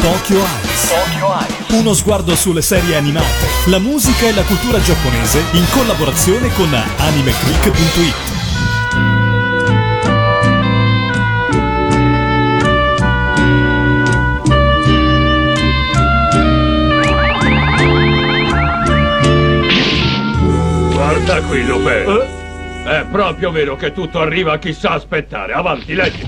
Tokyo Eyes. Uno sguardo sulle serie animate, la musica e la cultura giapponese in collaborazione con animeclick.it. Guarda qui, Lupin. È proprio vero che tutto arriva a chi sa aspettare. Avanti, leggi.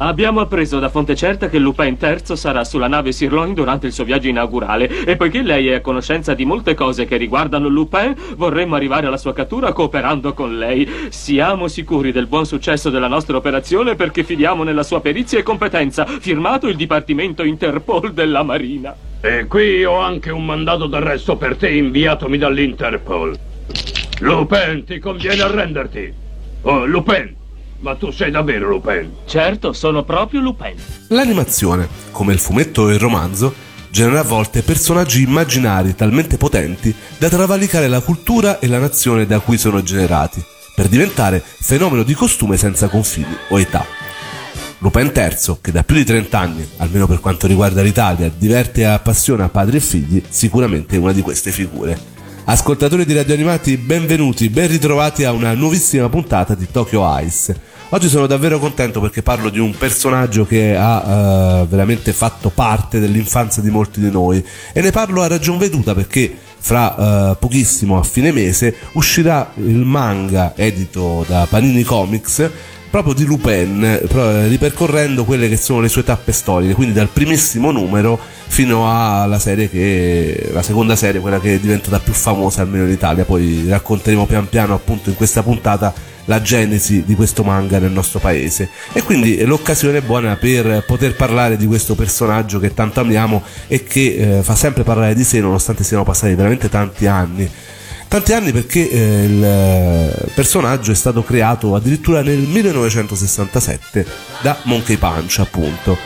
Abbiamo appreso da fonte certa che Lupin III sarà sulla nave Sirloin durante il suo viaggio inaugurale e poiché lei è a conoscenza di molte cose che riguardano Lupin, vorremmo arrivare alla sua cattura cooperando con lei. Siamo sicuri del buon successo della nostra operazione perché fidiamo nella sua perizia e competenza. Firmato il Dipartimento Interpol della Marina. E qui ho anche un mandato d'arresto per te inviatomi dall'Interpol. Lupin, ti conviene arrenderti. Oh, Lupin, ma tu sei davvero Lupin? Certo, sono proprio Lupin. L'animazione, come il fumetto e il romanzo, genera a volte personaggi immaginari talmente potenti da travalicare la cultura e la nazione da cui sono generati, per diventare fenomeno di costume senza confini o età. Lupin III, che da più di 30 anni, almeno per quanto riguarda l'Italia, diverte e appassiona padri e figli, sicuramente è una di queste figure. Ascoltatori di Radio Animati, benvenuti, ben ritrovati a una nuovissima puntata di Tokyo Ice. Oggi sono davvero contento perché parlo di un personaggio che ha eh, veramente fatto parte dell'infanzia di molti di noi e ne parlo a ragion veduta perché fra eh, pochissimo, a fine mese, uscirà il manga edito da Panini Comics proprio di Lupin, ripercorrendo quelle che sono le sue tappe storiche, quindi dal primissimo numero fino alla serie che la seconda serie, quella che è diventata più famosa almeno in Italia. Poi racconteremo pian piano appunto in questa puntata la genesi di questo manga nel nostro paese e quindi l'occasione è buona per poter parlare di questo personaggio che tanto amiamo e che eh, fa sempre parlare di sé nonostante siano passati veramente tanti anni tanti anni perché eh, il eh, personaggio è stato creato addirittura nel 1967 da Monkey Punch appunto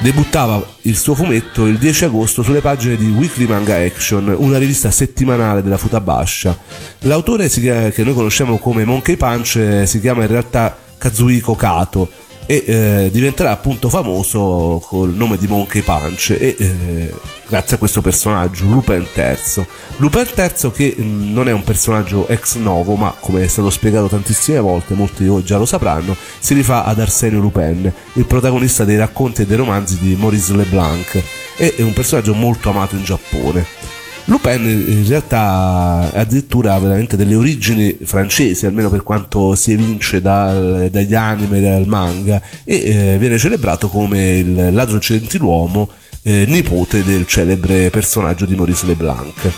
debuttava il suo fumetto il 10 agosto sulle pagine di Weekly Manga Action, una rivista settimanale della Futabasha. L'autore che noi conosciamo come Monkey Punch eh, si chiama in realtà Kazuhiko Kato e eh, diventerà appunto famoso col nome di Monkey Punch e eh, grazie a questo personaggio Lupin III Lupin III che mm, non è un personaggio ex novo ma come è stato spiegato tantissime volte molti di voi già lo sapranno si rifà ad Arsenio Lupin il protagonista dei racconti e dei romanzi di Maurice Leblanc e è un personaggio molto amato in Giappone Lupin in realtà addirittura ha veramente delle origini francesi, almeno per quanto si evince dal, dagli anime dal manga, e eh, viene celebrato come il ladro gentiluomo eh, nipote del celebre personaggio di Maurice Leblanc.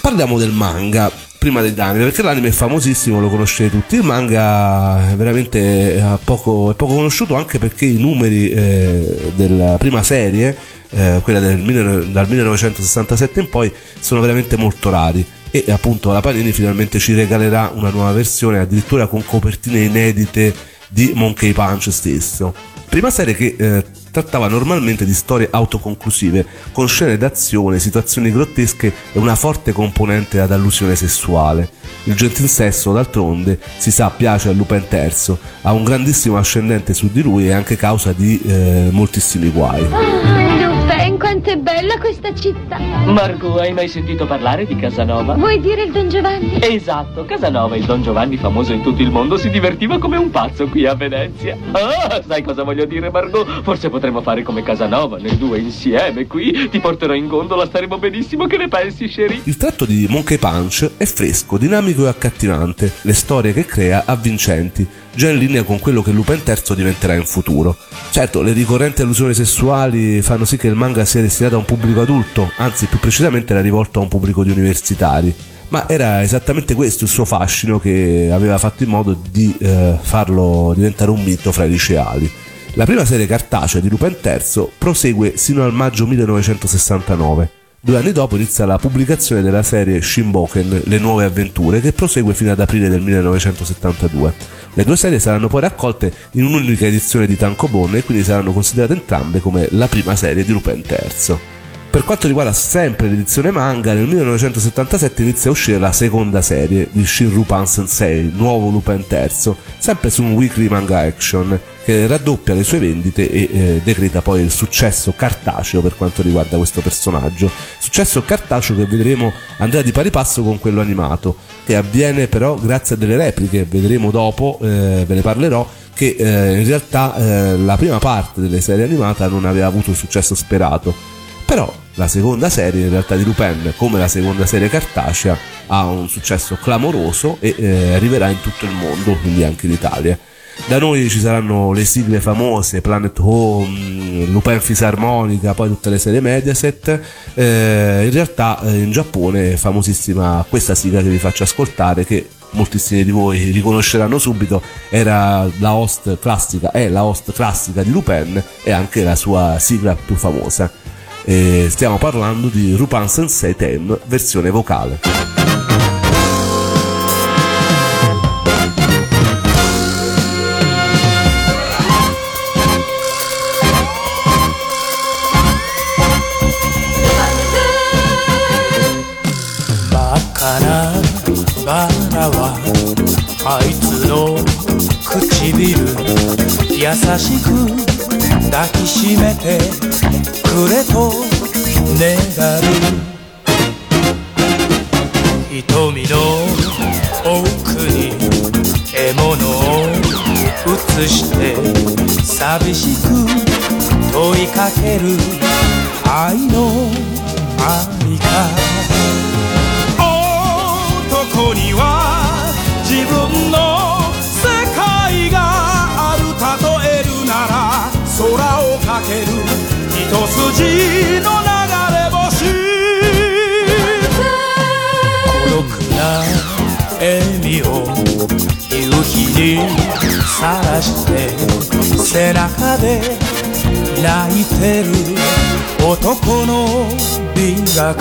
Parliamo del manga prima dell'anime, perché l'anime è famosissimo, lo conoscete tutti. Il manga è veramente poco, è poco conosciuto anche perché i numeri eh, della prima serie eh, quella del, dal 1967 in poi, sono veramente molto rari e appunto la Panini finalmente ci regalerà una nuova versione addirittura con copertine inedite di Monkey Punch stesso. Prima serie che eh, trattava normalmente di storie autoconclusive, con scene d'azione, situazioni grottesche e una forte componente ad allusione sessuale. Il gentil sesso, d'altronde, si sa piace a Lupin III, ha un grandissimo ascendente su di lui e anche causa di eh, moltissimi guai. Ben, quanto è bella questa città. Margot, hai mai sentito parlare di Casanova? Vuoi dire il Don Giovanni? Esatto, Casanova, il Don Giovanni famoso in tutto il mondo, si divertiva come un pazzo qui a Venezia. Ah, sai cosa voglio dire, Margot? Forse potremmo fare come Casanova, noi due insieme qui. Ti porterò in gondola, staremo benissimo. Che ne pensi, Sherry? Il tratto di Monkey Punch è fresco, dinamico e accattivante. Le storie che crea avvincenti già in linea con quello che Lupin III diventerà in futuro. Certo, le ricorrenti allusioni sessuali fanno sì che il manga sia destinato a un pubblico adulto, anzi più precisamente era rivolto a un pubblico di universitari, ma era esattamente questo il suo fascino che aveva fatto in modo di eh, farlo diventare un mito fra i liceali. La prima serie cartacea di Lupin III prosegue sino al maggio 1969 Due anni dopo inizia la pubblicazione della serie Shinboken, Le nuove avventure, che prosegue fino ad aprile del 1972. Le due serie saranno poi raccolte in un'unica edizione di Tankobon e quindi saranno considerate entrambe come la prima serie di Lupin III. Per quanto riguarda sempre l'edizione manga, nel 1977 inizia a uscire la seconda serie di Shinrupan Sensei, nuovo Lupin III, sempre su un weekly manga action, che raddoppia le sue vendite e eh, decreta poi il successo cartaceo per quanto riguarda questo personaggio. Successo cartaceo che vedremo andrà di pari passo con quello animato, che avviene però grazie a delle repliche, vedremo dopo, eh, ve ne parlerò, che eh, in realtà eh, la prima parte delle serie animata non aveva avuto il successo sperato. Però la seconda serie in realtà di Lupin, come la seconda serie cartacea, ha un successo clamoroso e eh, arriverà in tutto il mondo, quindi anche in Italia. Da noi ci saranno le sigle famose, Planet Home, Lupin Fisarmonica, poi tutte le serie Mediaset. Eh, in realtà eh, in Giappone è famosissima questa sigla che vi faccio ascoltare che moltissimi di voi riconosceranno subito, era la host classica, è la host classica di Lupin e anche la sua sigla più famosa. E stiamo parlando di Rupan Sensei Ten versione vocale. バラはあいつの唇優しく 抱きしめてくれと願う。瞳の奥に獲物を映して寂しく問いかける愛のありか男には自分の空をかける。一筋の流れ星。孤独な笑みを夕日にさらして背中で泣いてる男の美学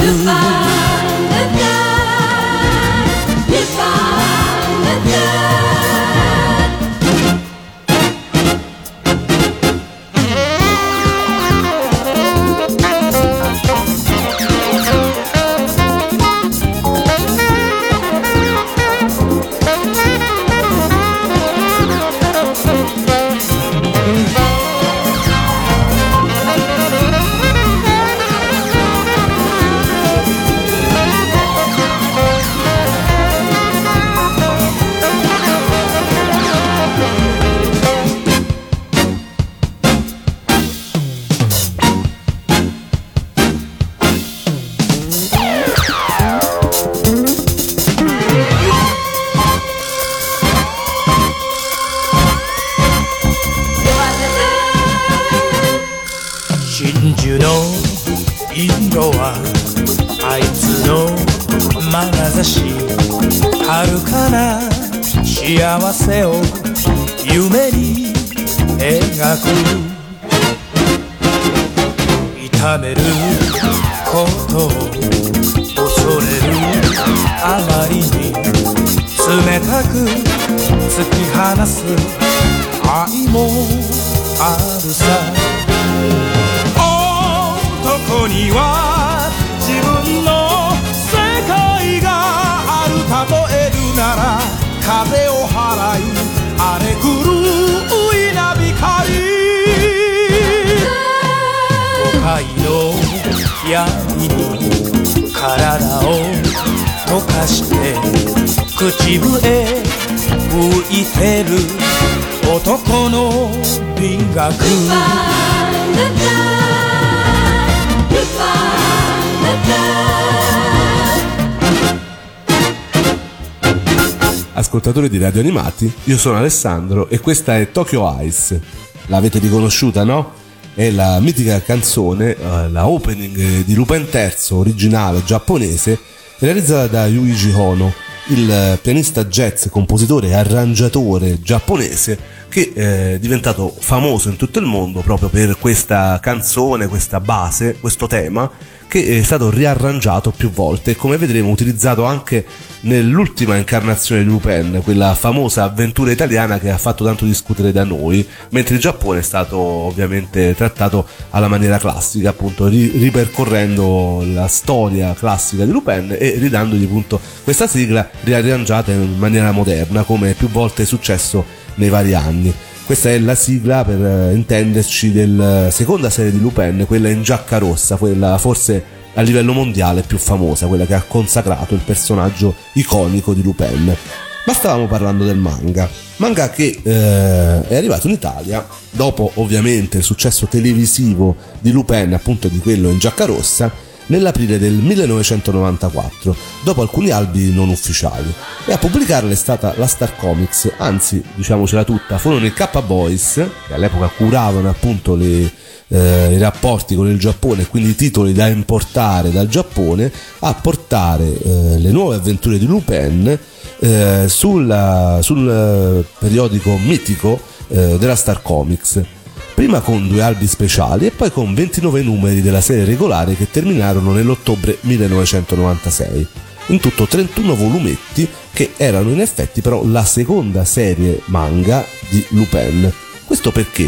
れ狂いな光都会の闇に体を溶かして口笛吹いてる男の輪郭ルパンルパルパルパ ascoltatori di Radio Animati, io sono Alessandro e questa è Tokyo Ice. L'avete riconosciuta, no? È la mitica canzone, eh, la opening di Lupin III originale giapponese, realizzata da Yuichi Hono, il pianista jazz, compositore e arrangiatore giapponese che è diventato famoso in tutto il mondo proprio per questa canzone, questa base, questo tema che è stato riarrangiato più volte e come vedremo utilizzato anche nell'ultima incarnazione di Lupin, quella famosa avventura italiana che ha fatto tanto discutere da noi, mentre il Giappone è stato ovviamente trattato alla maniera classica, appunto ri- ripercorrendo la storia classica di Lupin e ridandogli appunto questa sigla riarrangiata in maniera moderna, come più volte è successo nei vari anni. Questa è la sigla per eh, intenderci della seconda serie di Lupin, quella in giacca rossa, quella forse a livello mondiale più famosa, quella che ha consacrato il personaggio iconico di Lupin. Ma stavamo parlando del manga, manga che eh, è arrivato in Italia dopo ovviamente il successo televisivo di Lupin, appunto di quello in giacca rossa, nell'aprile del 1994, dopo alcuni albi non ufficiali. E a pubblicarla è stata la Star Comics, anzi, diciamocela tutta, furono i K-Boys, che all'epoca curavano appunto le, eh, i rapporti con il Giappone quindi i titoli da importare dal Giappone, a portare eh, le nuove avventure di Lupin eh, sulla, sul eh, periodico mitico eh, della Star Comics prima con due albi speciali e poi con 29 numeri della serie regolare che terminarono nell'ottobre 1996. In tutto 31 volumetti che erano in effetti però la seconda serie manga di Lupin. Questo perché?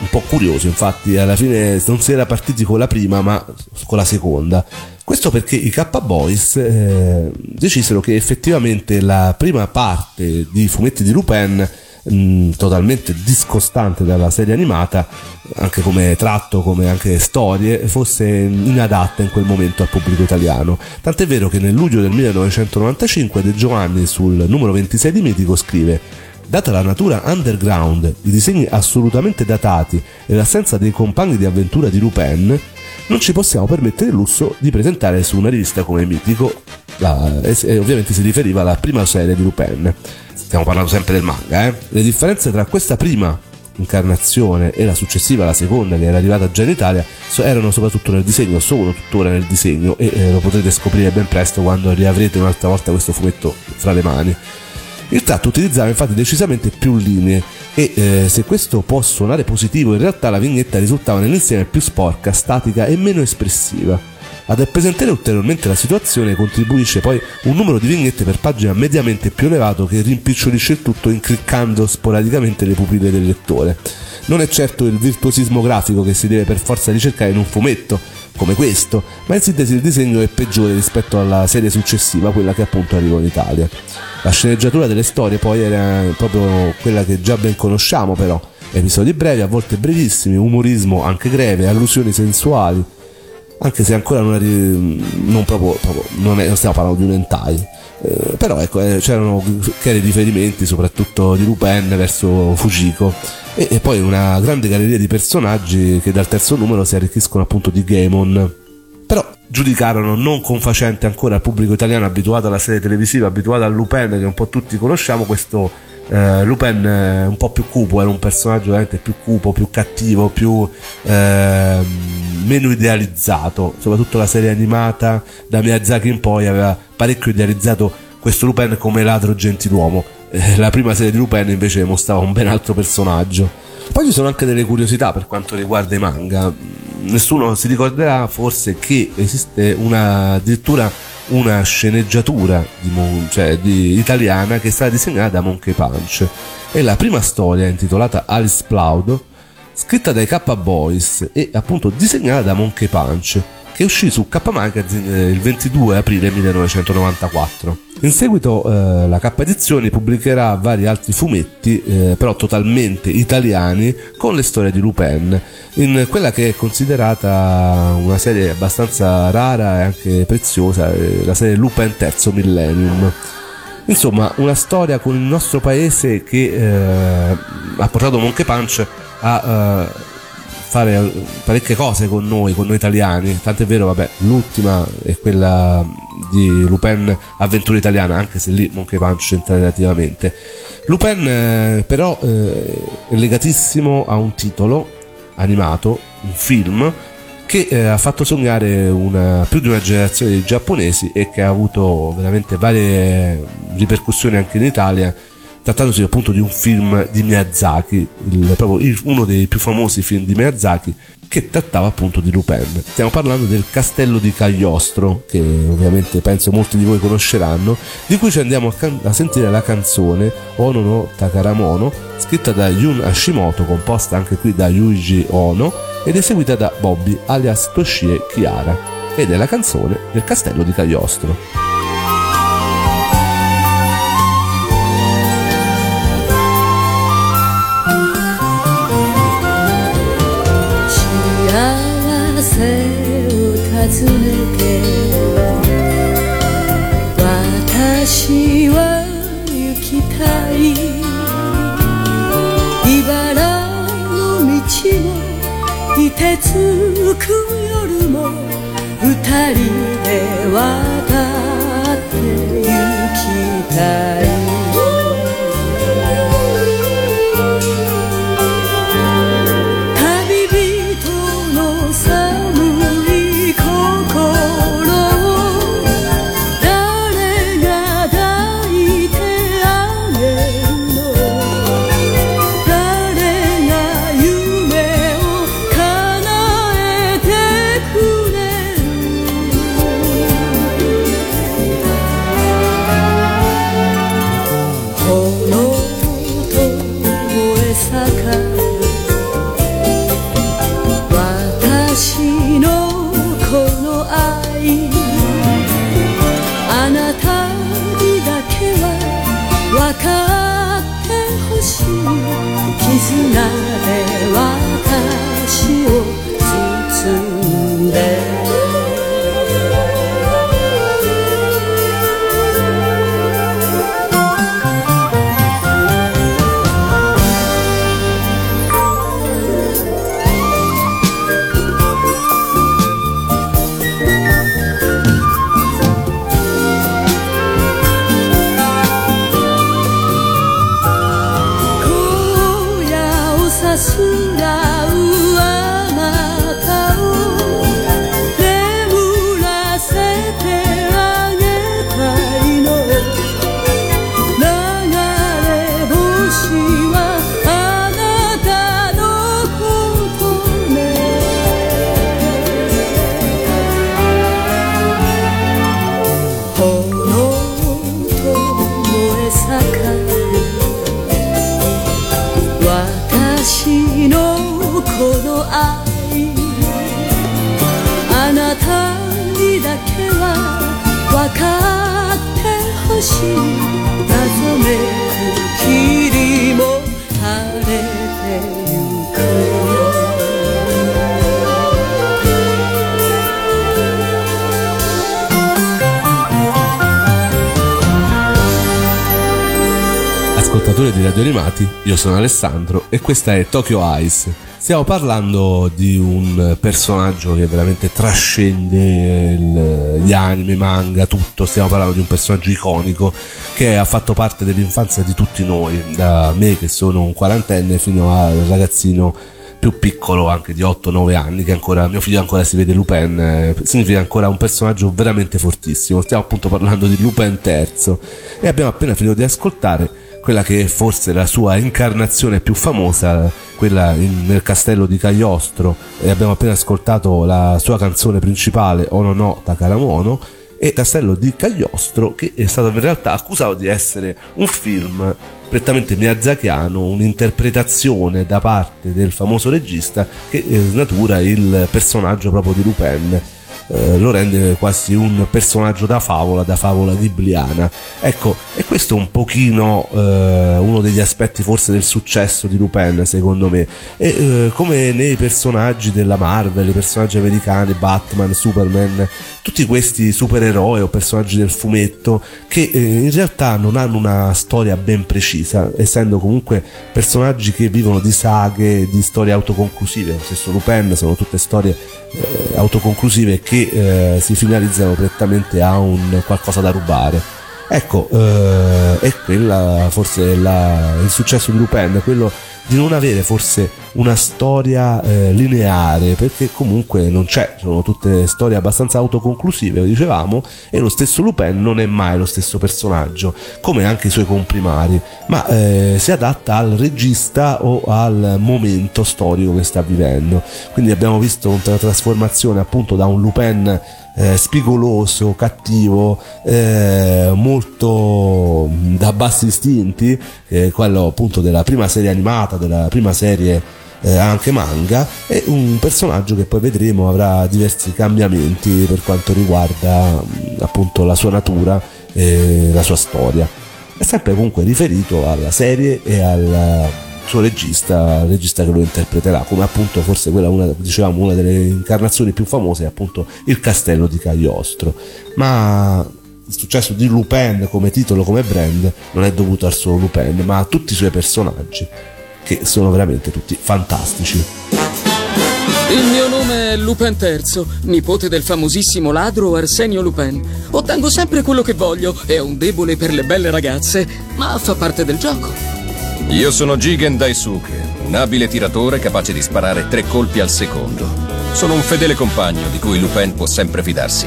Un po' curioso, infatti, alla fine non si era partiti con la prima, ma con la seconda. Questo perché i K-Boys eh, decisero che effettivamente la prima parte di fumetti di Lupin mh, mm, totalmente discostante dalla serie animata, anche come tratto, come anche storie, fosse inadatta in quel momento al pubblico italiano. Tant'è vero che nel luglio del 1995 De Giovanni sul numero 26 di Mitico scrive Data la natura underground, i disegni assolutamente datati e l'assenza dei compagni di avventura di Lupin, non ci possiamo permettere il lusso di presentare su una rivista come Mitico, la, e ovviamente si riferiva alla prima serie di Lupin stiamo parlando sempre del manga, eh? le differenze tra questa prima incarnazione e la successiva, la seconda che era arrivata già in Italia, erano soprattutto nel disegno, sono tuttora nel disegno e eh, lo potrete scoprire ben presto quando riavrete un'altra volta questo fumetto fra le mani. Il tratto utilizzava infatti decisamente più linee e eh, se questo può suonare positivo, in realtà la vignetta risultava nell'insieme più sporca, statica e meno espressiva. Ad appesantire ulteriormente la situazione contribuisce poi un numero di vignette per pagina mediamente più elevato che rimpicciolisce il tutto incriccando sporadicamente le pupille del lettore. Non è certo il virtuosismo grafico che si deve per forza ricercare in un fumetto, come questo, ma in sintesi il disegno è peggiore rispetto alla serie successiva, quella che appunto arrivò in Italia. La sceneggiatura delle storie poi era proprio quella che già ben conosciamo però, episodi brevi, a volte brevissimi, umorismo anche greve, allusioni sensuali, anche se ancora non, è, non, proprio, proprio non, è, non stiamo parlando di un hentai. Eh, però ecco, eh, c'erano chiari riferimenti soprattutto di Lupin verso Fujiko e, e, poi una grande galleria di personaggi che dal terzo numero si arricchiscono appunto di Gaemon. Però giudicarono non confacente ancora al pubblico italiano abituato alla serie televisiva, abituato a Lupin che un po' tutti conosciamo, questo eh, Lupin è un po' più cupo, era un personaggio veramente più cupo, più cattivo, più eh, meno idealizzato, soprattutto la serie animata da Miyazaki in poi aveva parecchio idealizzato questo Lupin come ladro gentiluomo. Eh, la prima serie di Lupin invece mostrava un ben altro personaggio. Poi ci sono anche delle curiosità per quanto riguarda i manga. Nessuno si ricorderà forse che esiste una addirittura una sceneggiatura di, cioè, di, italiana che è stata disegnata da Monkey Punch. È la prima storia intitolata Alice Ploud, scritta dai K Boys e appunto disegnata da Monkey Punch che uscì su K Magazine eh, il 22 aprile 1994. In seguito eh, la K Edizioni pubblicherà vari altri fumetti, eh, però totalmente italiani, con le storie di Lupin, in quella che è considerata una serie abbastanza rara e anche preziosa, eh, la serie Lupin Terzo Millennium. Insomma, una storia con il nostro paese che eh, ha portato Monkey Punch a eh, fare parecchie cose con noi, con noi italiani. Tant'è vero, vabbè, l'ultima è quella di Lupin Avventura Italiana, anche se lì Monkey Punch entra relativamente. Lupin eh, però eh, è legatissimo a un titolo animato, un film che eh, ha fatto sognare una, più di una generazione di giapponesi e che ha avuto veramente varie ripercussioni anche in Italia trattandosi appunto di un film di Miyazaki, il, proprio il, uno dei più famosi film di Miyazaki, che trattava appunto di Lupin. Stiamo parlando del Castello di Cagliostro, che ovviamente penso molti di voi conosceranno, di cui ci andiamo a, can- a sentire la canzone Ono no Takaramono, scritta da Yun Hashimoto, composta anche qui da Yuji Ono ed eseguita da Bobby alias Toshie Chiara, ed è la canzone del Castello di Cagliostro. 絆ではしい尋ね ascoltatori di Radio Animati, io sono Alessandro e questa è Tokyo Ice. Stiamo parlando di un personaggio che veramente trascende il, gli anime, manga, tutto. Stiamo parlando di un personaggio iconico che ha fatto parte dell'infanzia di tutti noi, da me che sono un quarantenne fino al ragazzino più piccolo anche di 8-9 anni che ancora mio figlio ancora si vede Lupin eh, significa ancora un personaggio veramente fortissimo stiamo appunto parlando di Lupin III e abbiamo appena finito di ascoltare quella che è forse la sua incarnazione più famosa, quella in, nel castello di Cagliostro, e abbiamo appena ascoltato la sua canzone principale, Ono no Takaramono, e Castello di Cagliostro, che è stato in realtà accusato di essere un film prettamente miyazakiano, un'interpretazione da parte del famoso regista che snatura il personaggio proprio di Lupin eh, lo rende quasi un personaggio da favola, da favola bibliana. Ecco, e questo è un pochino eh, uno degli aspetti forse del successo di Lupin, secondo me. E eh, come nei personaggi della Marvel, i personaggi americani, Batman, Superman, tutti questi supereroi o personaggi del fumetto che eh, in realtà non hanno una storia ben precisa, essendo comunque personaggi che vivono di saghe, di storie autoconclusive. Lo stesso Lupin sono tutte storie eh, autoconclusive che eh, si finalizzano prettamente a un qualcosa da rubare. Ecco, eh, è quella forse la, il successo di Lupin, quello di non avere forse una storia eh, lineare, perché comunque non c'è, sono tutte storie abbastanza autoconclusive, dicevamo, e lo stesso Lupin non è mai lo stesso personaggio, come anche i suoi comprimari, ma eh, si adatta al regista o al momento storico che sta vivendo. Quindi abbiamo visto una trasformazione appunto da un Lupin eh, spigoloso, cattivo, eh, molto da bassi istinti, eh, quello appunto della prima serie animata, della prima serie eh, anche manga, e un personaggio che poi vedremo avrà diversi cambiamenti per quanto riguarda appunto la sua natura e la sua storia. È sempre comunque riferito alla serie e al suo regista, il regista che lo interpreterà, come appunto forse quella, una, dicevamo, una delle incarnazioni più famose è appunto il castello di Cagliostro. Ma il successo di Lupin come titolo, come brand, non è dovuto al solo Lupin, ma a tutti i suoi personaggi, che sono veramente tutti fantastici. Il mio nome è Lupin III, nipote del famosissimo ladro Arsenio Lupin. Ottengo sempre quello che voglio e ho un debole per le belle ragazze, ma fa parte del gioco. Io sono Jigen Daisuke, un abile tiratore capace di sparare tre colpi al secondo. Sono un fedele compagno di cui Lupin può sempre fidarsi.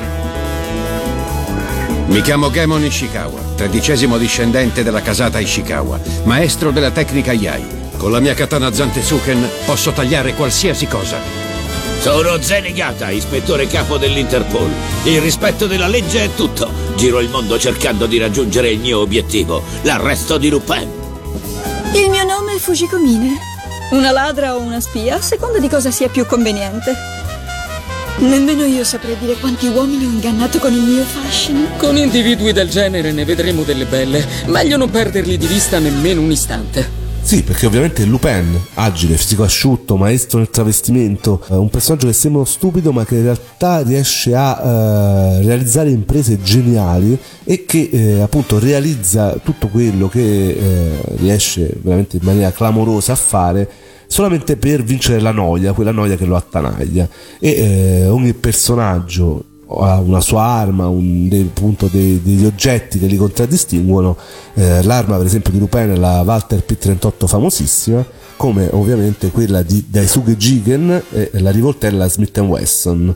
Mi chiamo Gemon Ishikawa, tredicesimo discendente della casata Ishikawa, maestro della tecnica Yai. Con la mia katana Zantetsuken posso tagliare qualsiasi cosa. Sono Zenigata, ispettore capo dell'Interpol. Il rispetto della legge è tutto. Giro il mondo cercando di raggiungere il mio obiettivo, l'arresto di Lupin. Il mio nome è Fujiko Mine. Una ladra o una spia, a seconda di cosa sia più conveniente. Nemmeno io saprei dire quanti uomini ho ingannato con il mio fascino. Con individui del genere ne vedremo delle belle. Meglio non perderli di vista nemmeno un istante. Sì, perché ovviamente Lupin, agile, fisico asciutto, maestro nel travestimento, eh, un personaggio che sembra stupido ma che in realtà riesce a eh, realizzare imprese geniali e che eh, appunto realizza tutto quello che eh, riesce veramente in maniera clamorosa a fare solamente per vincere la noia, quella noia che lo attanaglia. E eh, ogni personaggio ha una sua arma, un, dei, appunto dei, degli oggetti che li contraddistinguono. Eh, l'arma, per esempio, di Lupin è la Walter P38 famosissima, come ovviamente quella di Daisuke Jigen e la rivoltella Smith Wesson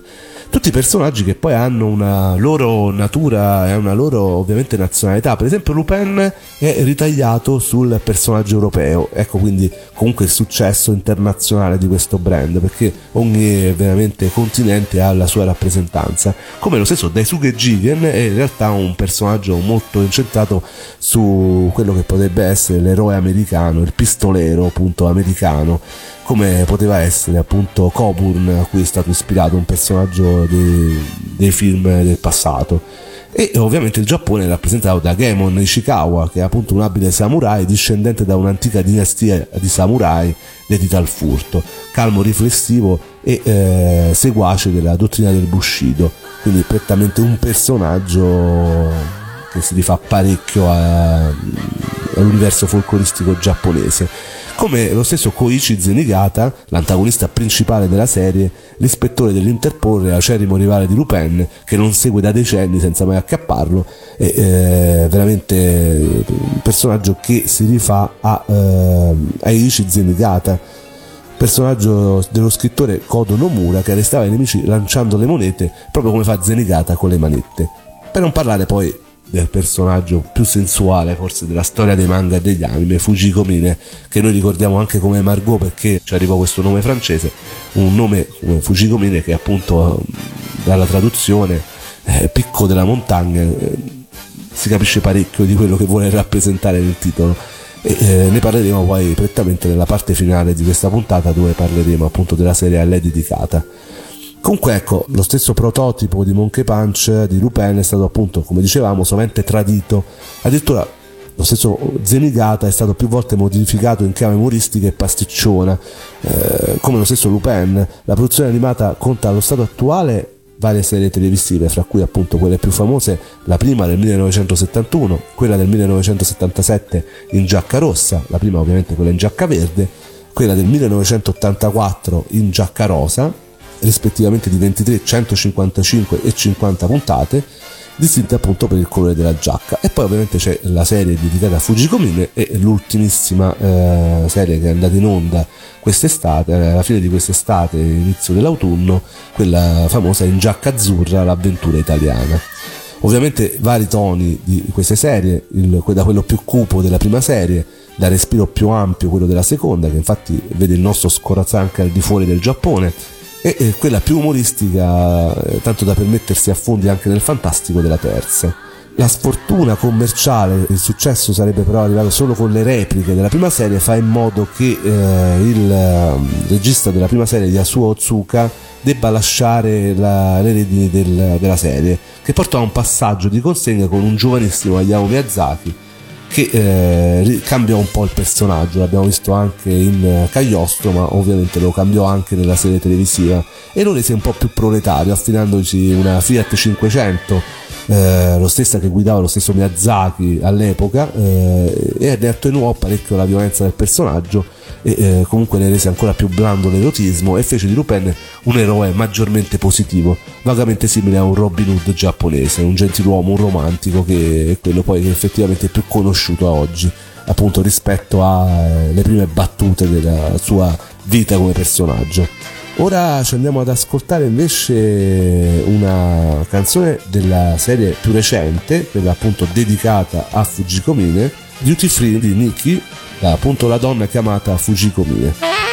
tutti personaggi che poi hanno una loro natura e una loro ovviamente nazionalità. Per esempio Lupin è ritagliato sul personaggio europeo, ecco quindi comunque il successo internazionale di questo brand, perché ogni veramente continente ha la sua rappresentanza. Come lo stesso Daisuke Jigen è in realtà un personaggio molto incentrato su quello che potrebbe essere l'eroe americano, il pistolero appunto americano come poteva essere appunto Coburn a cui è stato ispirato un personaggio dei, dei film del passato. E ovviamente il Giappone è rappresentato da Gemon Ishikawa che è appunto un abile samurai discendente da un'antica dinastia di samurai dedita al furto. Calmo riflessivo e eh, seguace della dottrina del Bushido. Quindi prettamente un personaggio che si rifà parecchio a, all'universo folcloristico giapponese come lo stesso Koichi Zenigata, l'antagonista principale della serie, l'ispettore dell'Interpol e acerimo rivale di Lupin, che non segue da decenni senza mai accapparlo, è eh, veramente un personaggio che si rifà a, eh, a Eiichi Zenigata, personaggio dello scrittore Kodo Nomura che arrestava i nemici lanciando le monete proprio come fa Zenigata con le manette. Per non parlare poi del personaggio più sensuale forse della storia dei manga e degli anime, Fujiko Mine, che noi ricordiamo anche come Margot perché ci arrivò questo nome francese, un nome come Fujiko Mine che appunto dalla traduzione eh, Picco della montagna eh, si capisce parecchio di quello che vuole rappresentare nel titolo. E, eh, ne parleremo poi prettamente nella parte finale di questa puntata dove parleremo appunto della serie a lei dedicata. Comunque ecco, lo stesso prototipo di Monkey Punch di Lupin è stato appunto, come dicevamo, solamente tradito. Addirittura lo stesso Zenigata è stato più volte modificato in chiave umoristica e pasticciona, eh, come lo stesso Lupin. La produzione animata conta allo stato attuale varie serie televisive, fra cui appunto quelle più famose, la prima del 1971, quella del 1977 in giacca rossa, la prima ovviamente quella in giacca verde, quella del 1984 in giacca rosa rispettivamente di 23, 155 e 50 puntate distinti appunto per il colore della giacca. E poi ovviamente c'è la serie dedicata a Fujikomine e l'ultimissima eh, serie che è andata in onda quest'estate, eh, alla fine di quest'estate, inizio dell'autunno, quella famosa in giacca azzurra, l'avventura italiana. Ovviamente vari toni di queste serie, il, da quello più cupo della prima serie, da respiro più ampio quello della seconda, che infatti vede il nostro scorazzare anche al di fuori del Giappone, e, quella più umoristica, eh, tanto da permettersi affondi anche nel fantastico della terza. La sfortuna commerciale, il successo sarebbe però arrivato solo con le repliche della prima serie, fa in modo che eh, il eh, regista della prima serie, Yasuo Otsuka, debba lasciare la, le redini del, della serie, che porta a un passaggio di consegna con un giovanissimo Hayao Miyazaki che eh, cambia un po' il personaggio, l'abbiamo visto anche in eh, Cagliostro, ma ovviamente lo cambiò anche nella serie televisiva. E lo rese un po' più proletario, affidandoci una Fiat 500, eh, lo stessa che guidava lo stesso Miyazaki all'epoca, eh, e ne attenuò parecchio la violenza del personaggio e eh, comunque ne rese ancora più blando l'erotismo e fece di Lupin un eroe maggiormente positivo, vagamente simile a un Robin Hood giapponese, un gentiluomo, un romantico che è quello poi che effettivamente è più conosciuto a oggi, appunto rispetto alle eh, prime battute della sua vita come personaggio. Ora ci andiamo ad ascoltare invece una canzone della serie più recente, quella appunto dedicata a Fujikomine, Duty Free di Nikki appunto la donna chiamata Fujikomine.「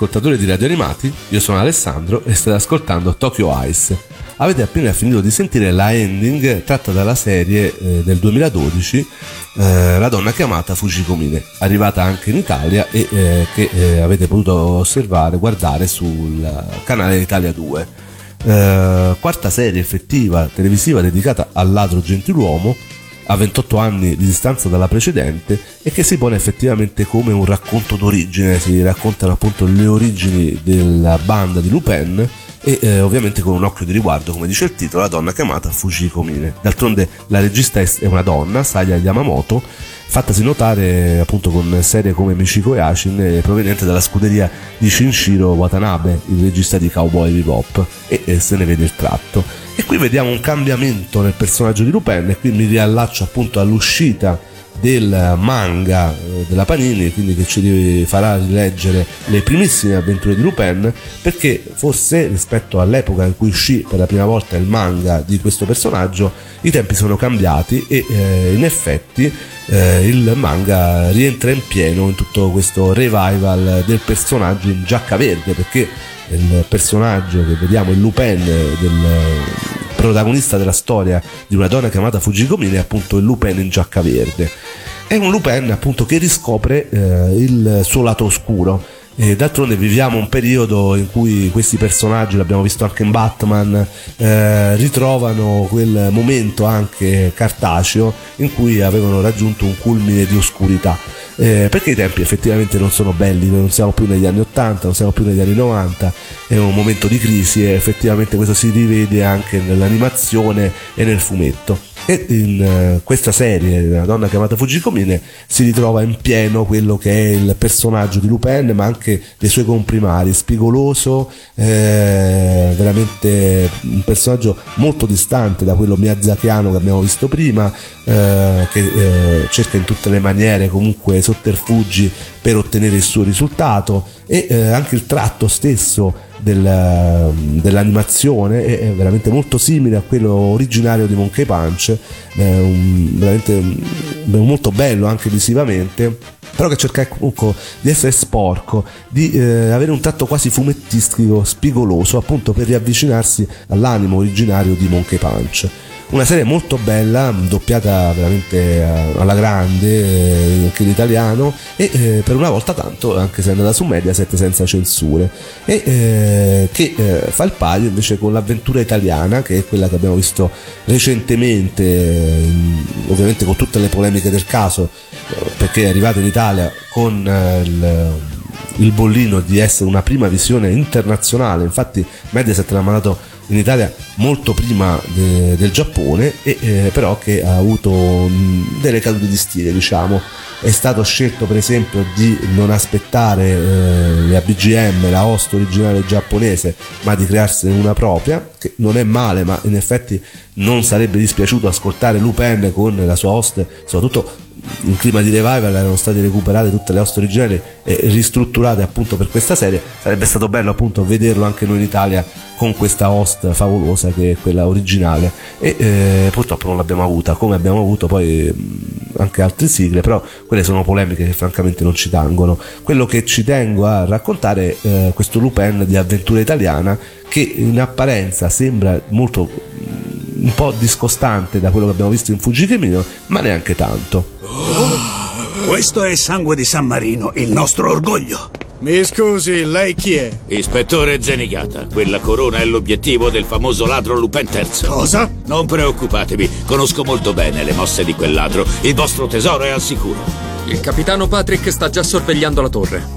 ascoltatori di Radio Animati, io sono Alessandro e state ascoltando Tokyo Ice. Avete appena finito di sentire la ending tratta dalla serie eh, del 2012 eh, La donna chiamata Fujiko Mine, arrivata anche in Italia e eh, che eh, avete potuto osservare, guardare sul canale Italia 2. Eh, quarta serie effettiva televisiva dedicata al ladro gentiluomo a 28 anni di distanza dalla precedente e che si pone effettivamente come un racconto d'origine, si raccontano appunto le origini della banda di Lupin e eh, ovviamente con un occhio di riguardo, come dice il titolo, la donna chiamata Fujiko Mine. D'altronde la regista è una donna, Saya Yamamoto, fattasi notare appunto con serie come Michiko e Ashin proveniente dalla scuderia di Shinshiro Watanabe, il regista di Cowboy Bebop e, e se ne vede il tratto. E qui vediamo un cambiamento nel personaggio di Lupin e qui mi riallaccio appunto all'uscita del manga eh, della Panini, quindi che ci farà rileggere le primissime avventure di Lupin, perché forse rispetto all'epoca in cui uscì per la prima volta il manga di questo personaggio, i tempi sono cambiati e eh, in effetti eh, il manga rientra in pieno in tutto questo revival del personaggio in giacca verde, perché il personaggio che vediamo, il Lupin del protagonista della storia di una donna chiamata Fujiko Mine è appunto il Lupin in giacca verde. È un Lupin appunto che riscopre eh, il suo lato oscuro. E d'altronde viviamo un periodo in cui questi personaggi, l'abbiamo visto anche in Batman, eh, ritrovano quel momento anche cartaceo in cui avevano raggiunto un culmine di oscurità. Eh, perché i tempi effettivamente non sono belli, non siamo più negli anni 80, non siamo più negli anni 90, è un momento di crisi e effettivamente questo si rivede anche nell'animazione e nel fumetto. E in uh, questa serie, La donna chiamata Fujiko Mine, si ritrova in pieno quello che è il personaggio di Lupin, ma anche dei suoi comprimari, spigoloso, eh, veramente un personaggio molto distante da quello miyazakiano che abbiamo visto prima, eh, che eh, cerca in tutte le maniere comunque sotterfugi per ottenere il suo risultato e eh, anche il tratto stesso del, dell'animazione è, veramente molto simile a quello originario di Monkey Punch, è un, veramente un, molto bello anche visivamente però che cerca comunque di essere sporco, di eh, avere un tratto quasi fumettistico, spigoloso, appunto per riavvicinarsi all'animo originario di Monkey Punch. Una serie molto bella, doppiata veramente eh, alla grande, eh, anche in italiano, e eh, per una volta tanto, anche se è andata su Mediaset senza censure, e che fa il paio invece con l'avventura italiana, che è quella che abbiamo visto recentemente, ovviamente con tutte le polemiche del caso, perché è arrivata in Italia con il il bollino di essere una prima visione internazionale, infatti Mediaset l'ha mandato in Italia molto prima de, del Giappone, e, eh, però che ha avuto delle cadute di stile, diciamo. È stato scelto per esempio di non aspettare eh, la BGM, la host originale giapponese, ma di crearsene una propria, che non è male, ma in effetti non sarebbe dispiaciuto ascoltare Lupin con la sua host, soprattutto in clima di revival erano state recuperate tutte le host originali e ristrutturate appunto per questa serie. Sarebbe stato bello appunto vederlo anche noi in Italia con questa host favolosa che è quella originale. E eh, purtroppo non l'abbiamo avuta. Come abbiamo avuto poi anche altre sigle però quelle sono polemiche che francamente non ci tangono quello che ci tengo a raccontare è eh, questo Lupin di avventura italiana che in apparenza sembra molto un po' discostante da quello che abbiamo visto in Fujikimino, ma neanche tanto. Oh, questo è sangue di San Marino, il nostro orgoglio. Mi scusi, lei chi è? Ispettore Zenigata. Quella corona è l'obiettivo del famoso ladro Lupin III. Cosa? Non preoccupatevi, conosco molto bene le mosse di quel ladro. Il vostro tesoro è al sicuro. Il capitano Patrick sta già sorvegliando la torre.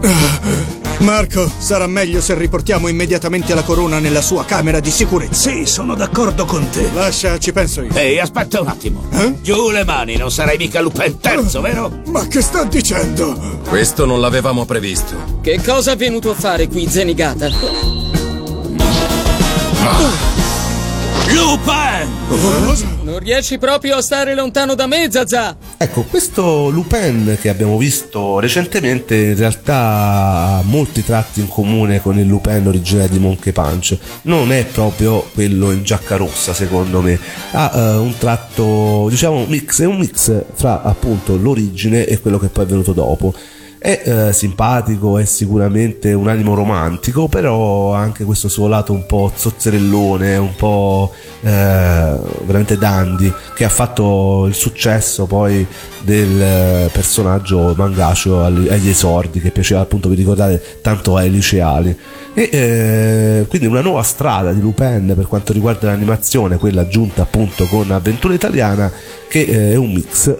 Marco, sarà meglio se riportiamo immediatamente la corona nella sua camera di sicurezza. Sì, sono d'accordo con te. Lascia, ci penso io. Ehi, aspetta un attimo. Eh? Giù le mani, non sarai mica Lupin terzo, vero? Ma che sta dicendo? Questo non l'avevamo previsto. Che cosa è venuto a fare qui, Zenigata? Ah. Lupin! Non riesci proprio a stare lontano da me, Zazà! Ecco, questo Lupin che abbiamo visto recentemente in realtà ha molti tratti in comune con il Lupin originale di Monkey Punch. Non è proprio quello in giacca rossa, secondo me. Ha uh, un tratto, diciamo, mix, è un mix fra appunto l'origine e quello che poi è venuto dopo. È eh, simpatico, è sicuramente un animo romantico, però ha anche questo suo lato un po' zozzerellone, un po' eh, veramente dandy, che ha fatto il successo poi del eh, personaggio mangacio agli esordi, che piaceva appunto, vi ricordate, tanto ai liceali. E eh, quindi una nuova strada di Lupin per quanto riguarda l'animazione, quella aggiunta appunto con Avventura Italiana, che eh, è un mix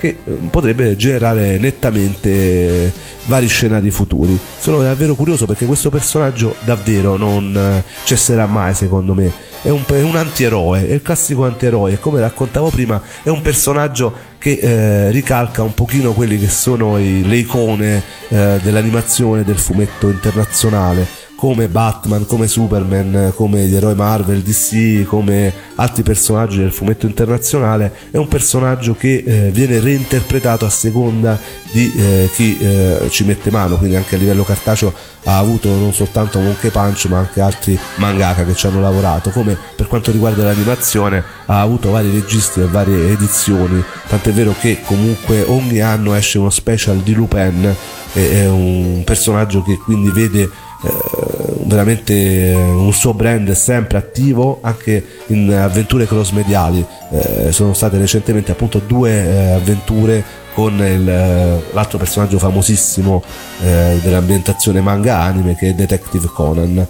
che eh, potrebbe generare nettamente vari scenari futuri. Sono davvero curioso perché questo personaggio davvero non eh, cesserà mai secondo me. È un, è un antieroe, è il classico antieroe come raccontavo prima è un personaggio che eh, ricalca un pochino quelli che sono i, le icone eh, dell'animazione del fumetto internazionale come Batman, come Superman, come gli eroi Marvel, DC, come altri personaggi del fumetto internazionale, è un personaggio che eh, viene reinterpretato a seconda di eh, chi eh, ci mette mano, quindi anche a livello cartaceo ha avuto non soltanto Monkey Punch ma anche altri mangaka che ci hanno lavorato, come per quanto riguarda l'animazione ha avuto vari registi e varie edizioni, tant'è vero che comunque ogni anno esce uno special di Lupin, è un personaggio che quindi vede eh, veramente eh, un suo brand sempre attivo anche in avventure cross mediali. Eh, sono state recentemente appunto due eh, avventure con il, l'altro personaggio famosissimo dell'ambientazione manga anime che è Detective Conan.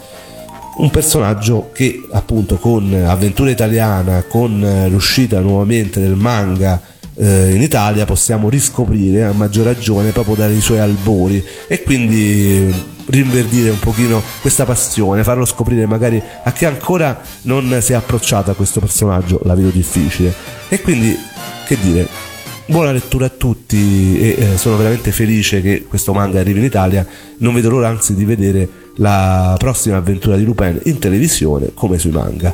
Un personaggio che appunto con avventura italiana con l'uscita nuovamente del manga in Italia possiamo riscoprire a maggior ragione proprio dai suoi albori. E quindi rinverdire un pochino questa passione, farlo scoprire magari a chi ancora non si è approcciato a questo personaggio, la vedo difficile. E quindi, che dire, buona lettura a tutti e eh, sono veramente felice che questo manga arrivi in Italia, non vedo l'ora anzi di vedere la prossima avventura di Lupin in televisione come sui manga.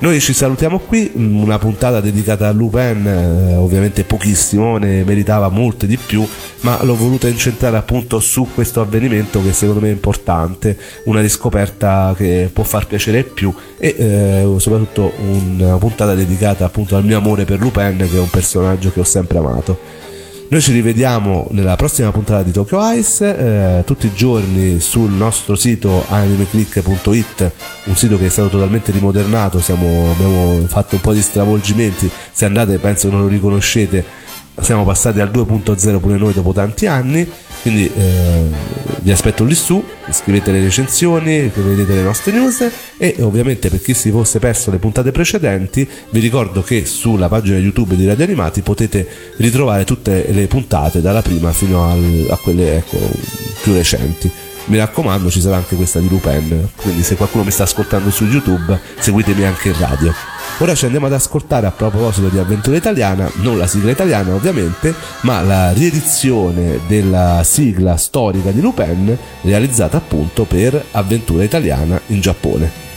Noi ci salutiamo qui, una puntata dedicata a Lupin, eh, ovviamente pochissimo, ne meritava molte di più, ma l'ho voluta incentrare appunto su questo avvenimento che secondo me è importante, una riscoperta che può far piacere più e eh, soprattutto una puntata dedicata appunto al mio amore per Lupin che è un personaggio che ho sempre amato. Noi ci rivediamo nella prossima puntata di Tokyo Ice, eh, tutti i giorni sul nostro sito animeclick.it, un sito che è stato totalmente rimodernato, siamo, abbiamo fatto un po' di stravolgimenti, se andate penso non lo riconoscete, siamo passati al 2.0 pure noi dopo tanti anni quindi eh, vi aspetto lì su, scrivete le recensioni, vedete le nostre news e ovviamente per chi si fosse perso le puntate precedenti vi ricordo che sulla pagina YouTube di Radio Animati potete ritrovare tutte le puntate dalla prima fino al, a quelle ecco, più recenti. Mi raccomando, ci sarà anche questa di Lupin, quindi se qualcuno mi sta ascoltando su YouTube, seguitemi anche in radio. Ora ci andiamo ad ascoltare a proposito di avventura italiana, non la sigla italiana ovviamente, ma la riedizione della sigla storica di Lupin realizzata appunto per avventura italiana in Giappone.